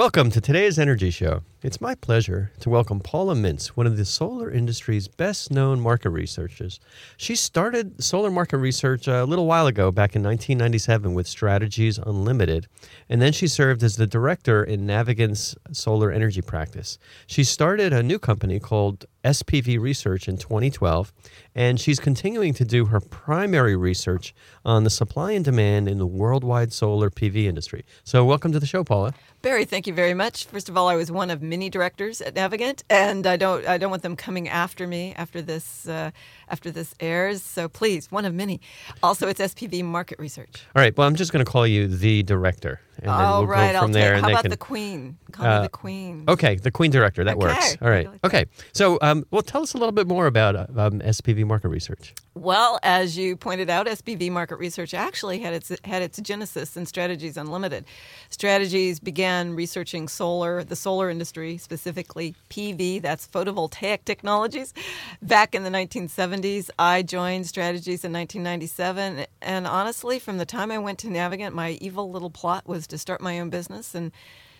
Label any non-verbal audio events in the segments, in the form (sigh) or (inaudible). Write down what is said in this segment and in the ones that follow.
Welcome to today's Energy Show. It's my pleasure to welcome Paula Mints, one of the solar industry's best known market researchers. She started solar market research a little while ago, back in 1997, with Strategies Unlimited, and then she served as the director in Navigant's solar energy practice. She started a new company called SPV Research in 2012, and she's continuing to do her primary research on the supply and demand in the worldwide solar PV industry. So, welcome to the show, Paula. Barry, thank you very much. First of all, I was one of many directors at Navigant, and I don't I don't want them coming after me after this uh, after this airs. So please, one of many. Also, it's SPV Market Research. All right. Well, I'm just going to call you the director, and then oh, we'll right. go from I'll there. Take, how about can, the Queen? Call uh, me the Queen. Okay, the Queen director. That okay. works. All right. Like okay. So, um, well, tell us a little bit more about um, SPV Market Research. Well, as you pointed out, SPV Market Research actually had its had its genesis in Strategies Unlimited. Strategies began researching solar, the solar industry, specifically PV, that's photovoltaic technologies, back in the 1970s. I joined Strategies in 1997, and honestly, from the time I went to Navigant, my evil little plot was to start my own business. And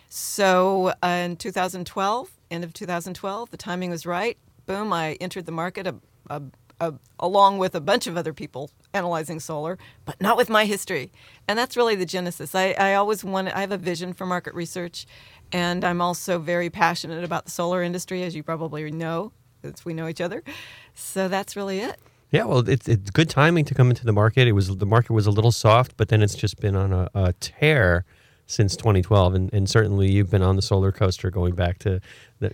so uh, in 2012, end of 2012, the timing was right. Boom, I entered the market a, a, a, along with a bunch of other people analyzing solar, but not with my history. And that's really the genesis. I, I always want, I have a vision for market research, and I'm also very passionate about the solar industry, as you probably know, since we know each other. So that's really it. Yeah, well, it's, it's good timing to come into the market. It was the market was a little soft, but then it's just been on a, a tear since 2012, and, and certainly you've been on the solar coaster going back to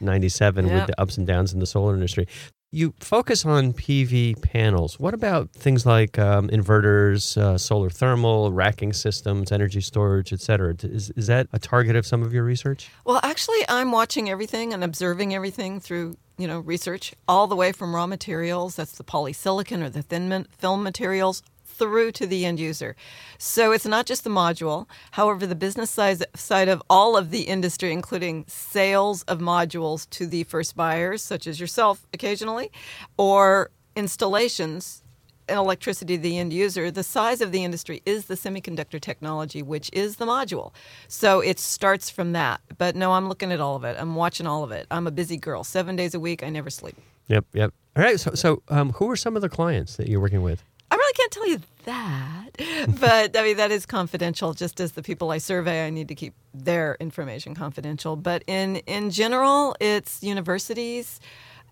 97 with the ups and downs in the solar industry. You focus on PV panels. What about things like um, inverters, uh, solar thermal, racking systems, energy storage, et cetera? Is, is that a target of some of your research? Well, actually, I'm watching everything and observing everything through you know research all the way from raw materials that's the polysilicon or the thin film materials through to the end user. So it's not just the module. However, the business side, side of all of the industry, including sales of modules to the first buyers, such as yourself occasionally, or installations electricity to the end user, the size of the industry is the semiconductor technology, which is the module. So it starts from that. But no, I'm looking at all of it. I'm watching all of it. I'm a busy girl. Seven days a week, I never sleep. Yep, yep. All right. So, so um, who are some of the clients that you're working with? I really can't tell you that, (laughs) but I mean that is confidential. Just as the people I survey, I need to keep their information confidential. But in in general, it's universities,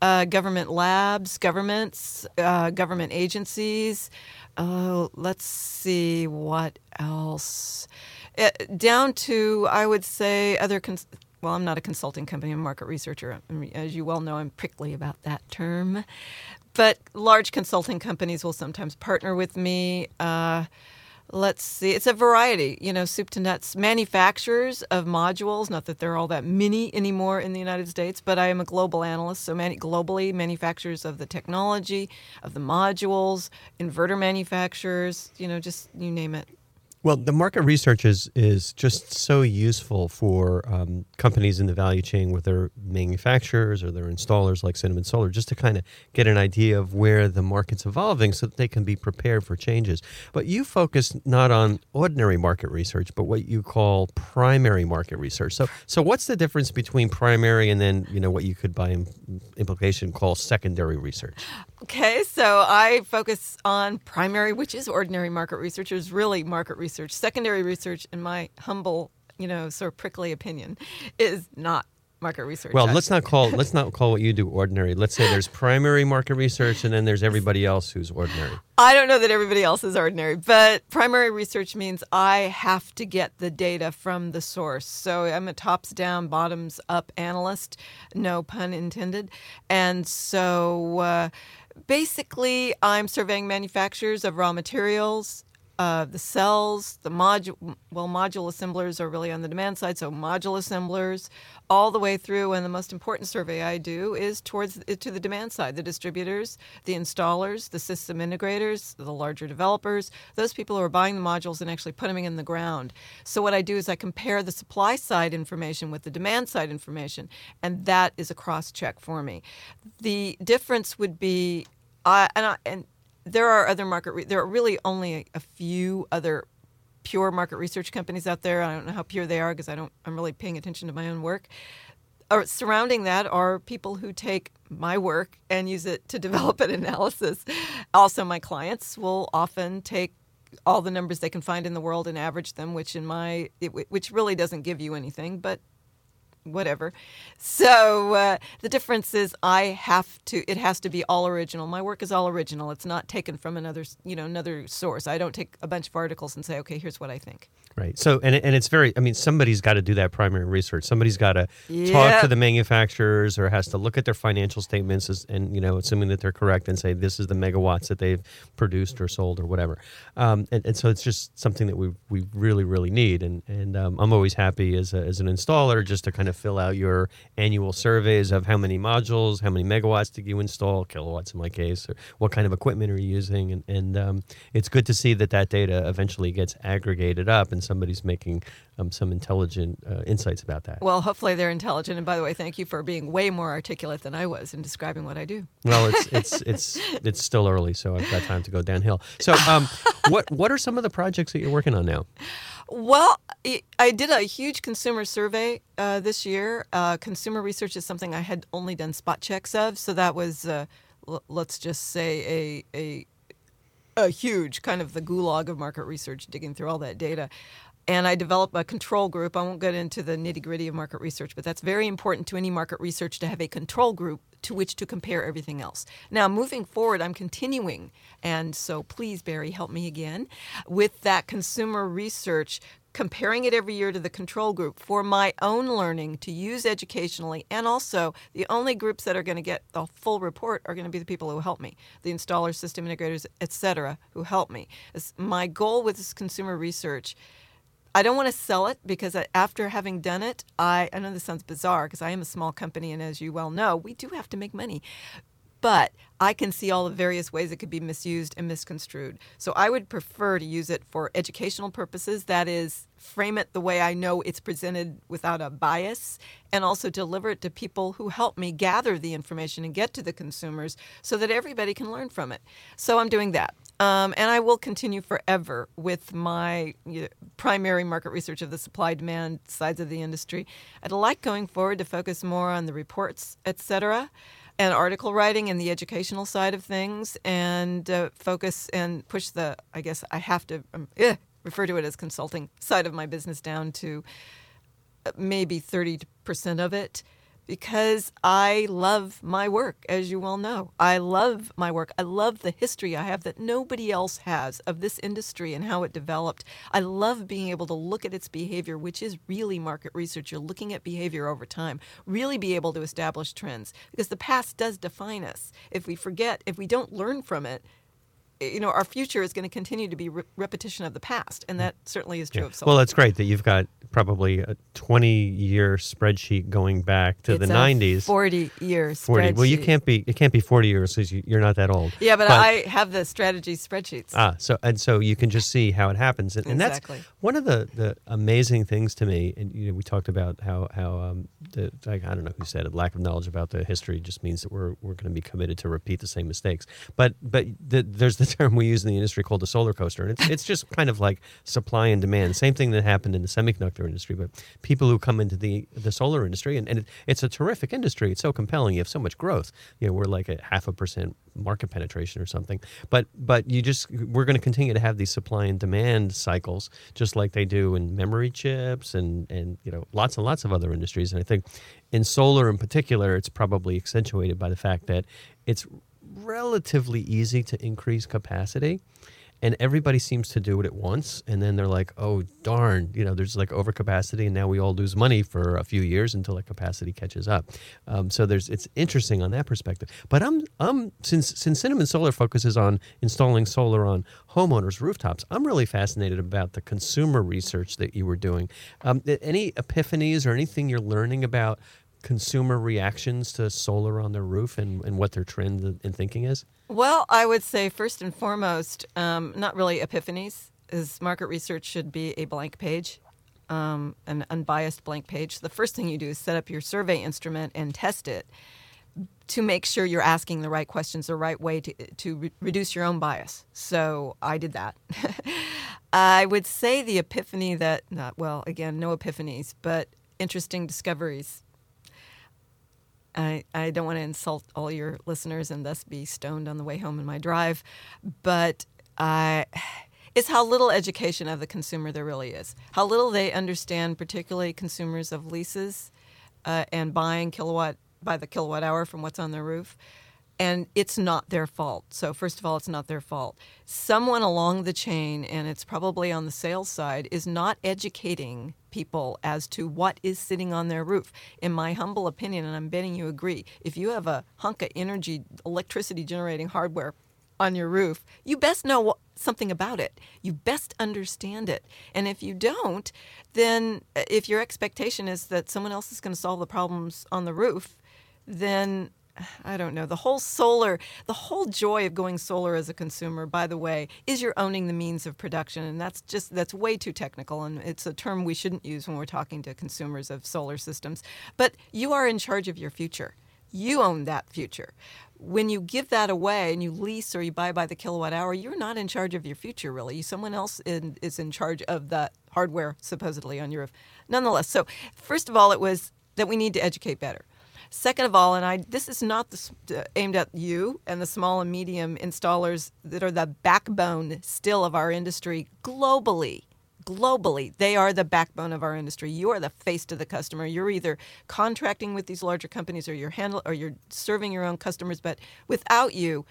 uh, government labs, governments, uh, government agencies. Uh, let's see what else. It, uh, down to I would say other. Cons- well, I'm not a consulting company, I'm a market researcher. As you well know, I'm prickly about that term. But large consulting companies will sometimes partner with me. Uh, let's see, it's a variety, you know, soup to nuts. Manufacturers of modules, not that they're all that many anymore in the United States, but I am a global analyst, so many, globally, manufacturers of the technology, of the modules, inverter manufacturers, you know, just you name it. Well, the market research is is just so useful for um, companies in the value chain with their manufacturers or their installers like Cinnamon Solar, just to kind of get an idea of where the market's evolving, so that they can be prepared for changes. But you focus not on ordinary market research, but what you call primary market research. So, so what's the difference between primary and then you know what you could, by implication, call secondary research? Okay, so I focus on primary, which is ordinary market research, is really market research. Secondary research, in my humble, you know, sort of prickly opinion, is not market research. Well, actually. let's not call let's not call what you do ordinary. Let's say there's primary market research, and then there's everybody else who's ordinary. I don't know that everybody else is ordinary, but primary research means I have to get the data from the source. So I'm a tops down, bottoms up analyst, no pun intended, and so. Uh, basically, I'm surveying manufacturers of raw materials, uh, the cells, the module. Well, module assemblers are really on the demand side, so module assemblers, all the way through. And the most important survey I do is towards to the demand side, the distributors, the installers, the system integrators, the larger developers, those people who are buying the modules and actually putting them in the ground. So what I do is I compare the supply side information with the demand side information, and that is a cross check for me. The difference would be, uh, and, I, and there are other market. Re- there are really only a, few other pure market research companies out there. I don't know how pure they are because I don't. I'm really paying attention to my own work. Or surrounding that are people who take my work and use it to (laughs) develop an analysis. Also, my clients will often take all the numbers they can find in the world and average them, which in my it, which really doesn't give you anything, but whatever. So uh, the difference is I have to. It has to be all original. My work is all original. It's not taken from another, you know, another source. I don't take a bunch of articles and say, okay, here's what I think. Right. So, and and it's very. I mean, somebody's got to do that primary research. Somebody's got to talk to the manufacturers, or has to look at their financial statements, as, and you know, assuming that they're correct, and say this is the megawatts that they've produced or sold or whatever. Um, and, and so it's just something that we we really really need. And and um, I'm always happy as a, as an installer just to kind of fill out your annual surveys of how many modules, how many megawatts did you install, kilowatts in my case, or what kind of equipment are you using, and and um, it's good to see that that data eventually gets aggregated up and somebody's making um, some intelligent uh, insights about that. Well, hopefully they're intelligent. And by the way, thank you for being way more articulate than I was in describing what I do. Well, it's it's it's it's still early, so I've got time to go downhill. So, um, what what are some of the projects that you're working on now? Well, I did a huge consumer survey uh, this year. Uh, consumer research is something I had only done spot checks of, so that was, uh, l- let's just say, a, a a huge kind of the gulag of market research, digging through all that data. And I developed a control group. I won't get into the nitty gritty of market research, but that's very important to any market research to have a control group to which to compare everything else. Now, moving forward, I'm continuing. And so please, Barry, help me again with that consumer research, comparing it every year to the control group for my own learning to use educationally. And also, the only groups that are going to get the full report are going to be the people who help me, the installers, system integrators, et cetera, who help me. It's my goal with this consumer research I don't want to sell it because uh, after having done it, I, I know this sounds bizarre because I am a small company, and as you well know, we do have to make money. But I can see all the various ways it could be misused and misconstrued. So I would prefer to use it for educational purposes. That is, frame it the way I know it's presented without a bias, and also deliver it to people who help me gather the information and get to the consumers so that everybody can learn from it. So I'm doing that. Um, and I will continue forever with my you know, primary market research of the supply demand sides of the industry. I'd like going forward to focus more on the reports, et cetera, and article writing and the educational side of things, and uh, focus and push the, I guess I have to um, eh, refer to it as consulting side of my business down to uh, maybe 30% of it because I love my work, as you well know. I love my work. I love the history I have that nobody else has of this industry and how it developed. I love being able to look at its behavior, which is really market research. You're looking at behavior over time, really be able to establish trends because the past does define us. If we forget, if we don't learn from it, eh, you know, our future is going to continue to be re- repetition of the past, and that certainly is true of solar. Well, it's great that you've got probably a 20 year spreadsheet going back to It's the a 90s. 40 years. 40. Well, you can't be it can't be 40 years because you, you're not that old. Yeah, but, I have the strategy spreadsheets. Ah, so and so you can just see how it happens, and, and that's one of the, the amazing things to me. And you know, we talked about how how um, the like, I don't know who said it. Lack of knowledge about the history just means that we're we're going to be committed to repeat the same mistakes. But but the, there's the (laughs) term we use in the industry called the solar coaster, and it's it's just kind of like supply and demand. Same thing that happened in the semiconductor industry, but people who come into the the solar industry, and, and it, it's a terrific industry. It's so compelling. You have so much growth. You know, we're like at half a percent market penetration or something. But but you just we're going to continue to have these supply and demand cycles, just like they do in memory chips and and you know lots and lots of other industries. And I think in solar in particular, it's probably accentuated by the fact that it's relatively easy to increase capacity and everybody seems to do it at once and then they're like oh darn you know there's like overcapacity and now we all lose money for a few years until that capacity catches up. Um, so there's it's interesting on that perspective. But i'm i'm since since cinnamon solar focuses on installing solar on homeowners rooftops i'm really fascinated about the consumer research that you were doing. Um, any epiphanies or anything you're learning about consumer reactions to solar on their roof and, and what their trend in thinking is Well, I would say first and foremost, um, not really epiphanies, is market research should be a blank page, um, an unbiased blank page. The first thing you do is set up your survey instrument and test it. to make sure you're asking the right questions the right way to, to re- reduce your own bias. So I did that. (laughs) I would say the epiphany that, not well, again, no epiphanies, but interesting discoveries. I, I don't want to insult all your listeners and thus be stoned on the way home in my drive, but I, it's how little education of the consumer there really is. How little they understand, particularly consumers of leases uh, and buying kilowatt by the kilowatt hour from what's on their roof. And it's not their fault. So, first of all, it's not their fault. Someone along the chain, and it's probably on the sales side, is not educating people as to what is sitting on their roof. In my humble opinion, and I'm betting you agree, if you have a hunk of energy, electricity generating hardware on your roof, you best know something about it. You best understand it. And if you don't, then uh, if your expectation is that someone else is going to solve the problems on the roof, then (sighs) I don't know. The whole solar, the whole joy of going solar as a consumer, by the way, is you're owning the means of production. And that's just, that's way too technical. And it's a term we shouldn't use when we're talking to consumers of solar systems. But you are in charge of your future. You own that future. When you give that away and you lease or you buy by the kilowatt hour, you're not in charge of your future, really. Someone else in, is in charge of that hardware, supposedly, on your roof. Nonetheless, so first of all, it was that we need to educate better Second of all, and I this is not the, uh, aimed at you and the small and medium installers that are the backbone still of our industry globally. Globally, they are the backbone of our industry. You are the face to the customer. You're either contracting with these larger companies, or you're handle, or you're serving your own customers. But without you,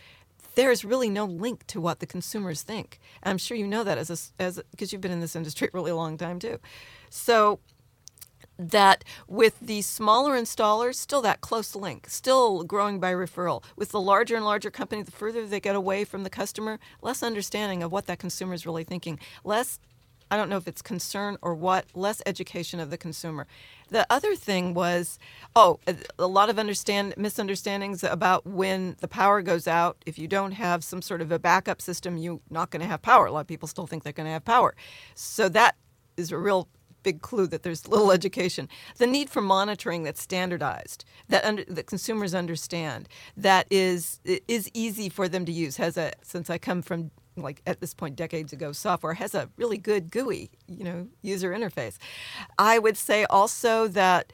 there's really no link to what the consumers think. And I'm sure you know that as a, as because you've been in this industry a really long time too. So that with the smaller installers, still that close link, still growing by referral. With the larger and larger company, the further they get away from the customer, less understanding of what that consumer is really thinking, less I don't know if it's concern or what, less education of the consumer. The other thing was, oh, a lot of understand misunderstandings about when the power goes out. If you don't have some sort of a backup system, you're not going to have power. A lot of people still think they're going to have power. So that is a real big clue that there's little education. The need for monitoring that's standardized, that under, that consumers understand, that is is easy for them to use. Has a since I come from like at this point decades ago software has a really good GUI, you know, user interface. I would say also that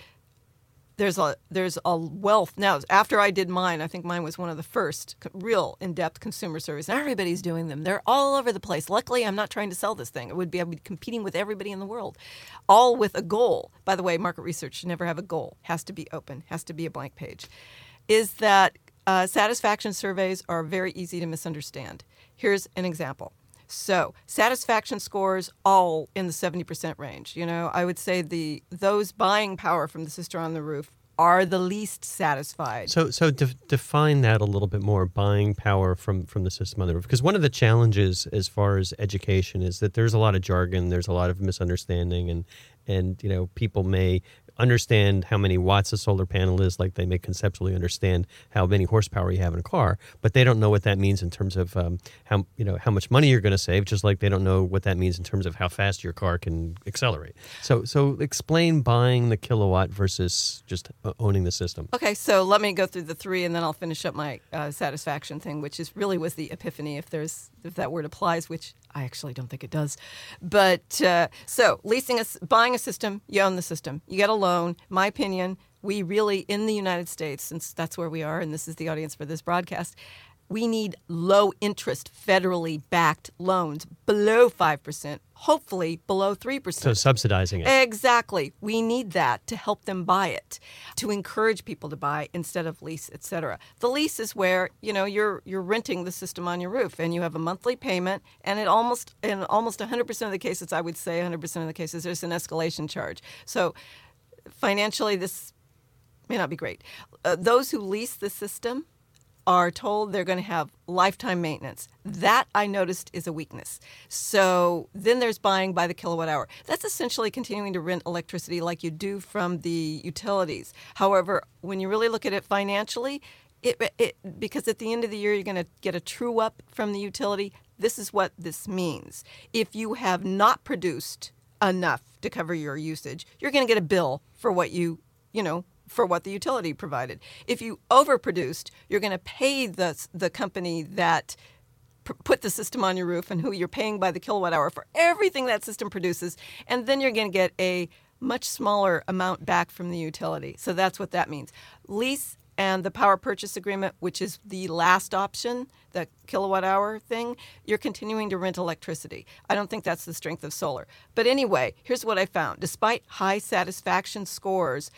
there's a there's a wealth now. After I did mine, I think mine was one of the first real in-depth consumer surveys. And everybody's doing them. They're all over the place. Luckily, I'm not trying to sell this thing. It would be I'd be competing with everybody in the world, all with a goal. By the way, market research should never have a goal. Has to be open. Has to be a blank page. Is that uh, satisfaction surveys are very easy to misunderstand. Here's an example. So satisfaction scores all in the 70% range. You know, I would say the those buying power from the sister on the roof are the least satisfied. So, so de- define that a little bit more. Buying power from from the system on the roof, because one of the challenges as far as education is that there's a lot of jargon, there's a lot of misunderstanding, and and you know people may understand how many watts a solar panel is, like they may conceptually understand how many horsepower you have in a car, but they don't know what that means in terms of um, how you know how much money you're going to save. Just like they don't know what that means in terms of how fast your car can accelerate. So, so explain buying the kilowatt versus just uh, owning the system. Okay, so let me go through the three, and then I'll finish up my uh, satisfaction thing, which is really was the epiphany, if there's if that word applies, which I actually don't think it does. But uh, so leasing a, buying a system, you own the system. You get a loan. My opinion, we really in the United States, since that's where we are, and this is the audience for this broadcast, we need low interest federally backed loans below 5%, hopefully below 3%. So subsidizing it. Exactly. We need that to help them buy it, to encourage people to buy instead of lease, etc. The lease is where, you know, you're you're renting the system on your roof and you have a monthly payment and it almost in almost 100% of the cases I would say 100% of the cases there's an escalation charge. So financially this may not be great. Uh, those who lease the system are told they're going to have lifetime maintenance. That I noticed is a weakness. So then there's buying by the kilowatt hour. That's essentially continuing to rent electricity like you do from the utilities. However, when you really look at it financially, it, it, because at the end of the year you're going to get a true up from the utility. This is what this means. If you have not produced enough to cover your usage, you're going to get a bill for what you, you know, for what the utility provided. If you overproduced, you're going to pay the the company that put the system on your roof and who you're paying by the kilowatt hour for everything that system produces, and then you're going to get a much smaller amount back from the utility. So that's what that means. Lease and the power purchase agreement, which is the last option, the kilowatt hour thing, you're continuing to rent electricity. I don't think that's the strength of solar. But anyway, here's what I found. Despite high satisfaction scores,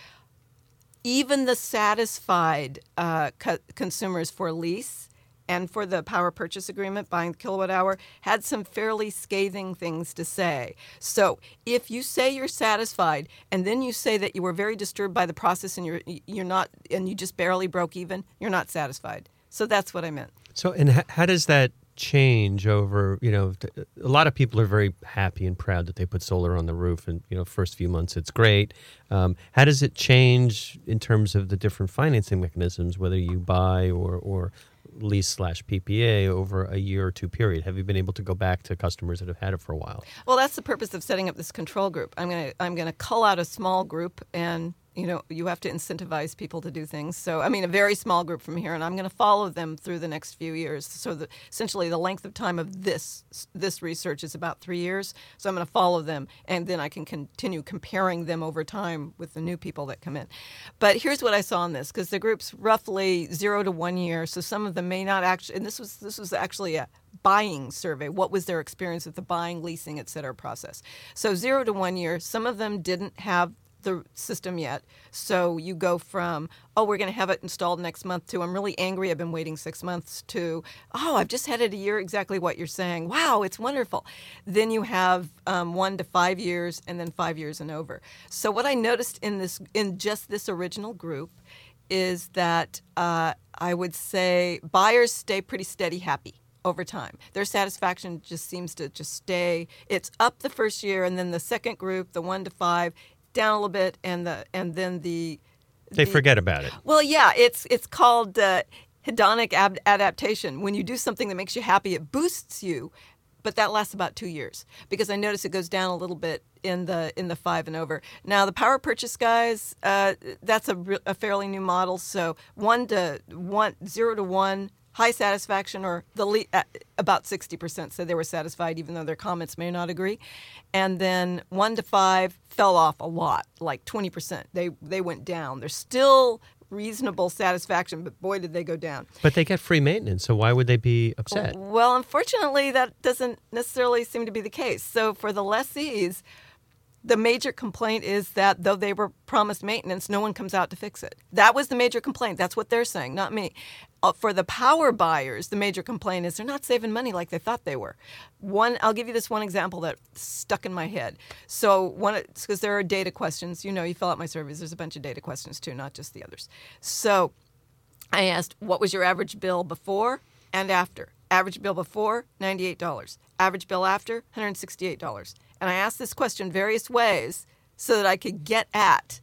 even the satisfied uh, co- consumers for lease and for the power purchase agreement, buying the kilowatt hour, had some fairly scathing things to say. So if you say you're satisfied and then you say that you were very disturbed by the process and you're you're not and you just barely broke even, you're not satisfied. So that's what I meant. So and how does that change over you know a lot of people are very happy and proud that they put solar on the roof and you know first few months it's great um, how does it change in terms of the different financing mechanisms whether you buy or or lease slash PPA over a year or two period? Have you been able to go back to customers that have had it for a while? Well, that's the purpose of setting up this control group. I'm gonna I'm gonna cull out a small group and you know, you have to incentivize people to do things. So, I mean, a very small group from here, and I'm going to follow them through the next few years. So, the, essentially, the length of time of this this research is about three years. So, I'm going to follow them, and then I can continue comparing them over time with the new people that come in. But here's what I saw in this, because the group's roughly zero to one year. So, some of them may not actually, and this was this was actually a buying survey. What was their experience with the buying, leasing, et cetera process? So, zero to one year. Some of them didn't have the system yet. So you go from, oh, we're going to have it installed next month to, I'm really angry, I've been waiting six months, to, oh, I've just had it a year, exactly what you're saying. Wow, it's wonderful. Then you have um, one to five years, and then five years and over. So what I noticed in this, in just this original group, is that uh, I would say buyers stay pretty steady happy over time. Their satisfaction just seems to just stay. It's up the first year, and then the second group, the one to five, down a little bit, and the and then the they the, forget about it. Well, yeah, it's it's called uh, hedonic ab- adaptation. When you do something that makes you happy, it boosts you, but that lasts about two years because I notice it goes down a little bit in the in the five and over. Now the power purchase guys, uh, that's a, a fairly new model. So one to one zero to one high satisfaction or the le- uh, about 60% said they were satisfied even though their comments may not agree. And then 1 to 5 fell off a lot like 20% they they went down. They're still reasonable satisfaction but boy did they go down. But they get free maintenance so why would they be upset? Well unfortunately that doesn't necessarily seem to be the case. So for the lessees the major complaint is that though they were promised maintenance, no one comes out to fix it. That was the major complaint. That's what they're saying, not me. Uh, for the power buyers, the major complaint is they're not saving money like they thought they were. One, I'll give you this one example that stuck in my head. So one, because there are data questions. You know, you fill out my surveys. There's a bunch of data questions too, not just the others. So I asked, what was your average bill before and after? Average bill before, $98. Average bill after, $168. And I asked this question various ways so that I could get at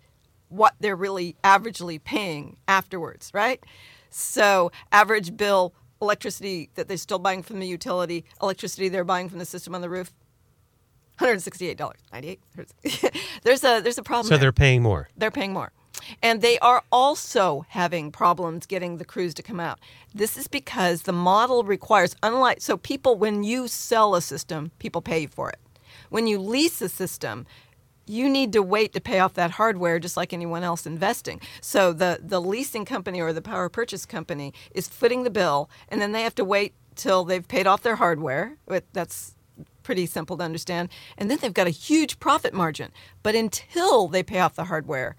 what they're really averagely paying afterwards, right? So, average bill electricity that they're still buying from the utility, electricity they're buying from the system on the roof, $168, 98 (laughs) There's a there's a problem. So there. they're paying more. They're paying more. And they are also having problems getting the crews to come out. This is because the model requires, unlike, so people, when you sell a system, people pay you for it. When you lease a system, you need to wait to pay off that hardware just like anyone else investing. So the, the leasing company or the power purchase company is footing the bill, and then they have to wait till they've paid off their hardware. That's pretty simple to understand. And then they've got a huge profit margin. But until they pay off the hardware,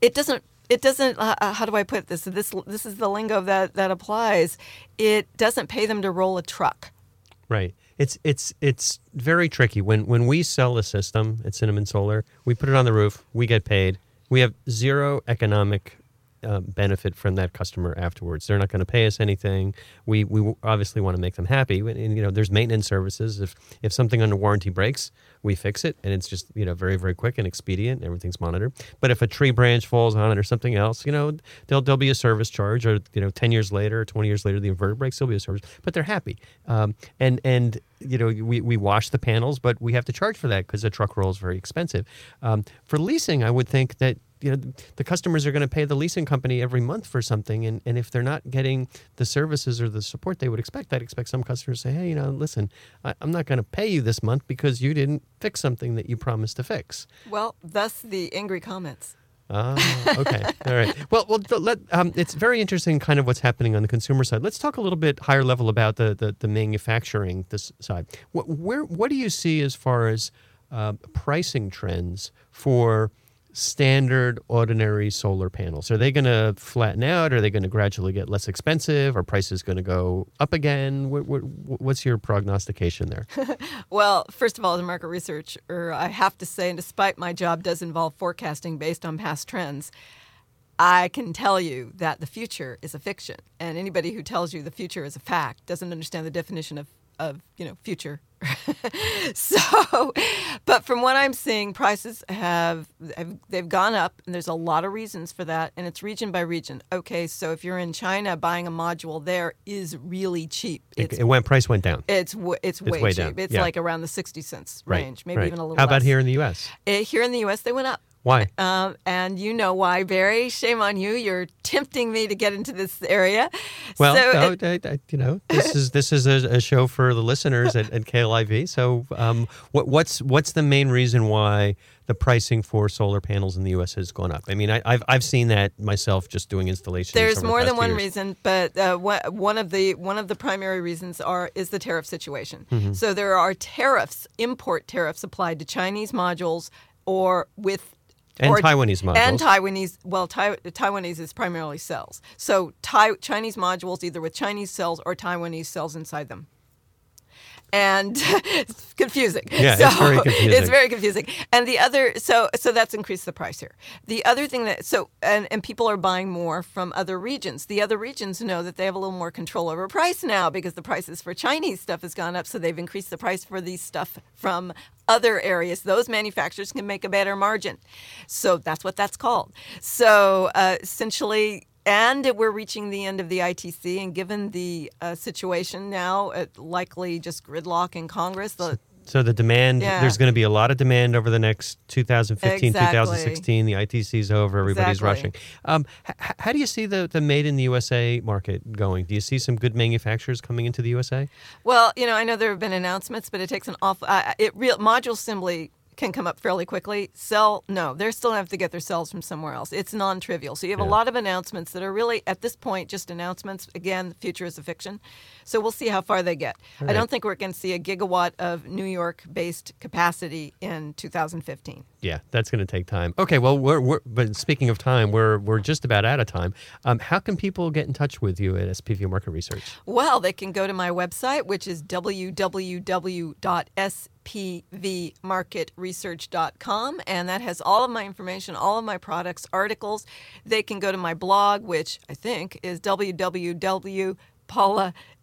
it doesn't it doesn't uh, uh how do i put this this this is the lingo that that applies it doesn't pay them to roll a truck right it's it's it's very tricky when when we sell a system at Cinnamon Solar. We put it on the roof. We get paid. We have zero economic uh, benefit from that customer afterwards. They're not going to pay us anything. We we obviously want to make them happy. And, you know, there's maintenance services. If if something under warranty breaks, we fix it, and it's just you know very very quick and expedient. Everything's monitored. But if a tree branch falls on it or something else, you know, there'll there'll be a service charge, or you know, ten years later or twenty years later, the inverter breaks. There'll be a service, but they're happy. Um, and and you know, we, we wash the panels, but we have to charge for that because the truck roll is very expensive. Um, for leasing, I would think that you know the customers are going to pay the leasing company every month for something, and, and if they're not getting the services or the support they would expect, I'd expect some customers to say, hey, you know, listen, I, I'm not going to pay you this month because you didn't fix something that you promised to fix. Well, thus the angry comments. Ah, okay. (laughs) All right. Well, well, let, um, it's very interesting, kind of what's happening on the consumer side. Let's talk a little bit higher level about the the, the manufacturing this side. What, where what do you see as far as uh, pricing trends for standard ordinary solar panels? Are they going to flatten out? Are they going to gradually get less expensive? Are prices going to go up again? What, what, what's your prognostication there? (laughs) well, first of all, as a market researcher, I have to say, and despite my job does involve forecasting based on past trends, I can tell you that the future is a fiction. And anybody who tells you the future is a fact doesn't understand the definition of, of you know, future (laughs) so, but from what I'm seeing, prices have, have, they've gone up, and there's a lot of reasons for that, and it's region by region. Okay, so if you're in China, buying a module there is really cheap. It's, it, went price went down. It's it's, it's way, way, cheap. Down. It's yeah. like around the sixty cents range, right, maybe right. even a little. Bit. How about less. here in the U.S.? Uh, here in the U.S., they went up. Why? Um, and you know why, Barry. Shame on you. You're tempting me to get into this area. Well, so no, it, I, I, you know, this is this is a, a show for the listeners at, at KLIV. So, um, what, what's what's the main reason why the pricing for solar panels in the U.S. has gone up? I mean, I, have I've seen that myself just doing installations. There's more the than one years. reason, but uh, one of the one of the primary reasons are is the tariff situation. Mm-hmm. So there are tariffs, import tariffs applied to Chinese modules or with and or, Taiwanese modules. And Taiwanese, well, tai, Taiwanese is primarily cells. So tai, Chinese modules either with Chinese cells or Taiwanese cells inside them. And it's (laughs) confusing. Yeah, so it's very confusing. It's very confusing. And the other, so so that's increased the price here. The other thing that, so and and people are buying more from other regions. The other regions know that they have a little more control over price now because the prices for Chinese stuff has gone up. So they've increased the price for these stuff from other areas, those manufacturers can make a better margin. So that's what that's called. So uh, essentially, and we're reaching the end of the ITC, and given the uh, situation now, likely just gridlock in Congress, the so the demand, yeah. there's going to be a lot of demand over the next 2015, exactly. 2016. The ITC's over. Everybody's exactly. rushing. Um, h- how do you see the, the made in the USA market going? Do you see some good manufacturers coming into the USA? Well, you know, I know there have been announcements, but it takes an awful. Uh, it real module assembly can come up fairly quickly. Cell, no, they're still have to get their cells from somewhere else. It's non-trivial. So you have Yeah. a lot of announcements that are really at this point just announcements. Again, the future is a fiction. So we'll see how far they get. I don't think we're going to see a gigawatt of New York-based capacity in 2015. Yeah, that's going to take time. Okay, well, we're, we're but speaking of time, we're we're just about out of time. Um, how can people get in touch with you at SPV Market Research? Well, they can go to my website, which is www.spvmarketresearch.com, and that has all of my information, all of my products, articles. They can go to my blog, which I think is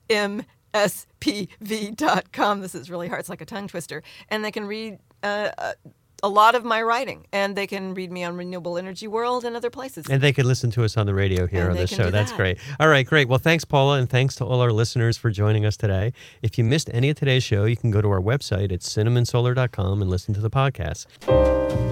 www.paulamspv.com. This is really hard. It's like a tongue twister. And they can read uh, uh, a lot of my writing, and they can read me on Renewable Energy World and other places. And they can listen to us on the radio here And on the show. do That's that. great. All right, great. Well, thanks, Paula, and thanks to all our listeners for joining us today. If you missed any of today's show, you can go to our website at cinnamonsolar.com and listen to the podcast.